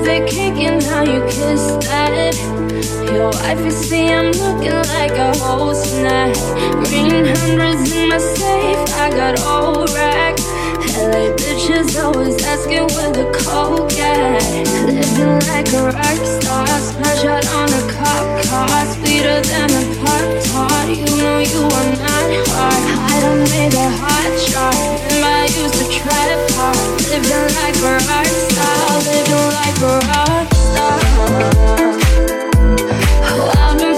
lipstick kicking, how you kiss that. Your wife, is see, I'm looking like a whole snack. Green hundreds in my safe, I got all racks. LA bitches always asking where the coke at. Living like a rock star, smash out on a cop car, sweeter than a pop tart. You know you are not hard. I done made a hot shot. Am I used to try hard. Living like a rock star. Living like a rock star. Oh,